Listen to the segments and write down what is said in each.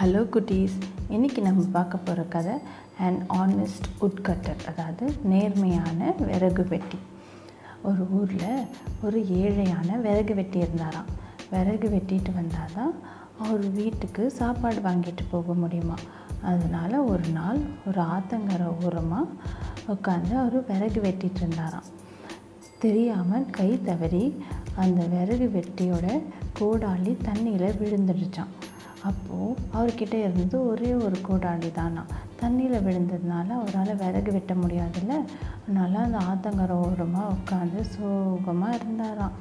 Hello குட்டீஸ் இன்றைக்கி நம்ம பார்க்க போகிற கதை அண்ட் ஆனஸ்ட் உட்கட்டர் அதாவது நேர்மையான விறகு வெட்டி. ஒரு ஊரில் ஒரு ஏழையான விறகு வெட்டி இருந்தாராம். விறகு வெட்டிட்டு வந்தால் தான் அவர் வீட்டுக்கு சாப்பாடு வாங்கிட்டு போக முடியுமா? அதனால் ஒரு நாள் ஒரு ஆத்தங்கரை ஓரமாக உட்காந்து அவர் விறகு வெட்டிட்டு இருந்தாராம். தெரியாமல் கை தவறி அந்த விறகு வெட்டியோட கோடாலி தண்ணியில் விழுந்துடுச்சான் அப்போது அவர்கிட்ட இருந்தது ஒரே ஒரு கோடாலி தானா. தண்ணியில் விழுந்ததுனால அவரால் விறகு வெட்ட முடியாதுல்ல. அதனால் அந்த ஆத்தங்கரை ஓரமாக உட்காந்து சோகமாக இருந்தாராம்.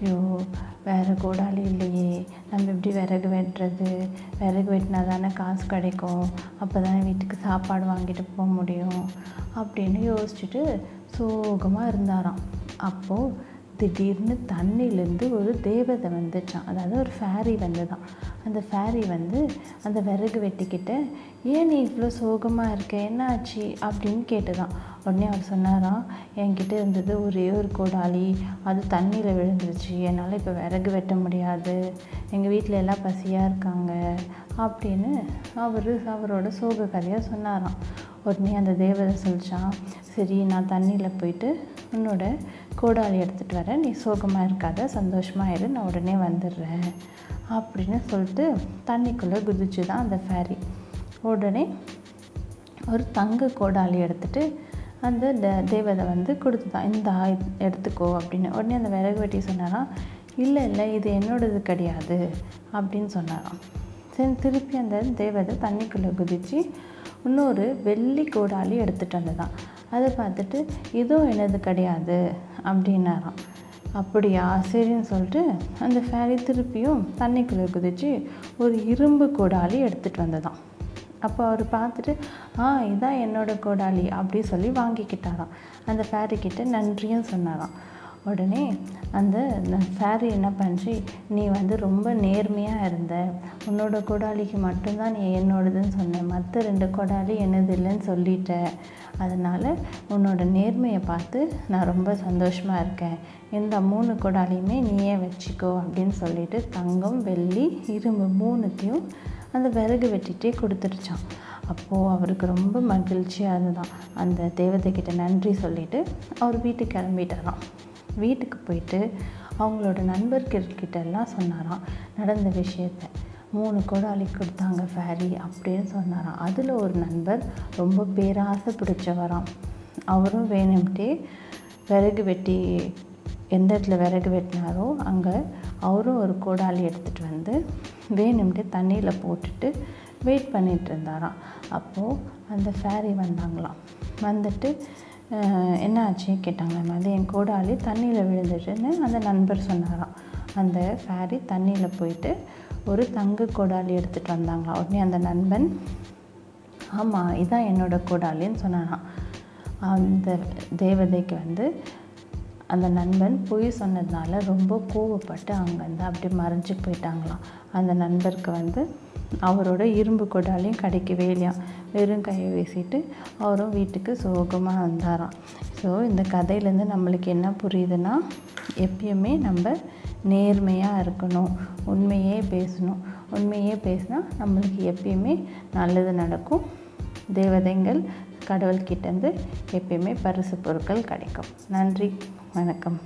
ஐயோ வேறு கோடாலி இல்லையே. நம்ம எப்படி விறகு வெட்டுறது? விறகு வெட்டினா தானே காசு கிடைக்கும். அப்போ தானே வீட்டுக்கு சாப்பாடு வாங்கிட்டு போக முடியும். அப்படின்னு யோசிச்சுட்டு சோகமாக இருந்தாராம். அப்போது திடீர்னு தண்ணியிலேருந்து ஒரு தேவதை வந்துச்சான் அதாவது ஒரு ஃபேரி வந்துதான். அந்த ஃபேரி வந்து அந்த விறகு வெட்டிக்கிட்ட ஏன் நீ இவ்வளோ சோகமாக இருக்க? என்ன ஆச்சு அப்படின்னு கேட்டுதான். உடனே அவர் சொன்னாராம் என்கிட்ட இருந்தது ஒரே ஒரு கோடாலி. அது தண்ணியில் விழுந்துருச்சு. என்னால் இப்போ விறகு வெட்ட முடியாது. எங்கள் வீட்டில் எல்லாம் பசியாக இருக்காங்க. அப்படின்னு அவர் அவரோட சோக கதையாக சொன்னாராம். உடனே அந்த தேவதை சொல்லிச்சான் சரி நான் தண்ணியில் போயிட்டு உன்னோட கோடாலி எடுத்துகிட்டு வரேன். நீ சோகமாக இருக்காத சந்தோஷமாக இரு நான் உடனே வந்துடுறேன் அப்படின்னு சொல்லிட்டு தண்ணிக்குள்ளே குதிச்சு தான் அந்த ஃபேரி உடனே ஒரு தங்க கோடாலி எடுத்துகிட்டு அந்த த தேவதை வந்து கொடுத்துதான் இந்த எடுத்துக்கோ அப்படின்னு. உடனே அந்த விறகு வெட்டி சொன்னாராம் இல்லை இல்லை இது என்னோடது கிடையாது அப்படின்னு சொன்னாராம். சரி திருப்பி அந்த தேவதை தண்ணிக்குள்ளே குதித்து இன்னொரு வெள்ளி கோடாலி எடுத்துகிட்டு வந்ததான். அதை பார்த்துட்டு இதுவும் எனது கிடையாது அப்படின்னாராம். அப்படியா சரின்னு சொல்லிட்டு அந்த ஃபேரி திருப்பியும் தண்ணிக்குள்ளே குதித்து ஒரு இரும்பு கோடாலி எடுத்துகிட்டு வந்ததான் அப்போ அவர் பார்த்துட்டு ஆ இதான் என்னோடய கோடாலி அப்படி சொல்லி வாங்கிக்கிட்டாராம். அந்த ஃபேரிக்கிட்ட நன்றியும் சொன்னாராம். உடனே அந்த ஃபேரி என்ன பண்ணுச்சு நீ வந்து ரொம்ப நேர்மையாக இருந்த. உன்னோட கோடாலிக்கு மட்டும்தான் நீ என்னோடதுன்னு சொன்ன. மற்ற ரெண்டு கோடாலி என்னது இல்லைன்னு சொல்லிட்ட. அதனால் உன்னோட நேர்மையை பார்த்து நான் ரொம்ப சந்தோஷமாக இருக்கேன். இந்த மூணு கோடாலியுமே நீயே வச்சுக்கோ அப்படின்னு சொல்லிட்டு தங்கம் வெள்ளி இரும்பு மூணுத்தையும் அந்த விறகு வெட்டிகிட்டே கொடுத்துருச்சான் அப்போது அவருக்கு ரொம்ப மகிழ்ச்சியாக இருந்ததான் அந்த தேவதைக்கிட்ட நன்றி சொல்லிவிட்டு அவர் வீட்டுக்கு கிளம்பிட்டாராம். வீட்டுக்கு போயிட்டு அவங்களோட நண்பர்கிட்ட எல்லாம் சொன்னாராம் நடந்த விஷயத்த. மூணு கோடாலி கொடுத்தாங்க ஃபேரி அப்படின்னு சொன்னாராம். அதில் ஒரு நண்பர் ரொம்ப பேராசை பிடிச்சவராம். அவரும் வேணும்ட்டே விறகு வெட்டி எந்த இடத்துல விறகு வெட்டினாரோ அங்கே அவரும் ஒரு கோடாலி எடுத்துகிட்டு வந்து வேணும்ட்டே தண்ணியில் போட்டுட்டு வெயிட் பண்ணிகிட்டு இருந்தாராம். அப்போது அந்த ஃபேரி வந்தாங்களாம். வந்துட்டு என்ன ஆச்சு கேட்டாங்க மாதிரி என் கோடாலி தண்ணியில் விழுந்துட்டுன்னு அந்த நண்பர் சொன்னாராம். அந்த ஃபேரி தண்ணியில் போயிட்டு ஒரு தங்க கோடாலி எடுத்துகிட்டு வந்தாங்களாம் உடனே அந்த நண்பன் ஆமாம் இதான் என்னோடய கோடாலின்னு சொன்னாராம். அந்த தேவதைக்கு வந்து அந்த நண்பன் பொய் சொன்னதுனால ரொம்ப கோவப்பட்டு அங்கேருந்து அப்படியே மறைஞ்சு போயிட்டாங்களாம். அந்த நண்பருக்கு வந்து அவரோட இரும்பு கொடாலையும் கிடைக்கவே இல்லையாம் வெறும் கையை வீசிட்டு அவரும் வீட்டுக்கு சோகமாக வந்தாராம். ஸோ இந்த கதையிலேருந்து நம்மளுக்கு என்ன புரியுதுன்னா எப்பயுமே நம்ம நேர்மையாக இருக்கணும். உண்மையே பேசணும். உண்மையே பேசினா நம்மளுக்கு எப்பயுமே நல்லது நடக்கும். தேவதைங்கள் கடவுள்கிட்டேருந்து எப்பயுமே பரிசு பொருட்கள் கிடைக்கும். நன்றி. வணக்கம்.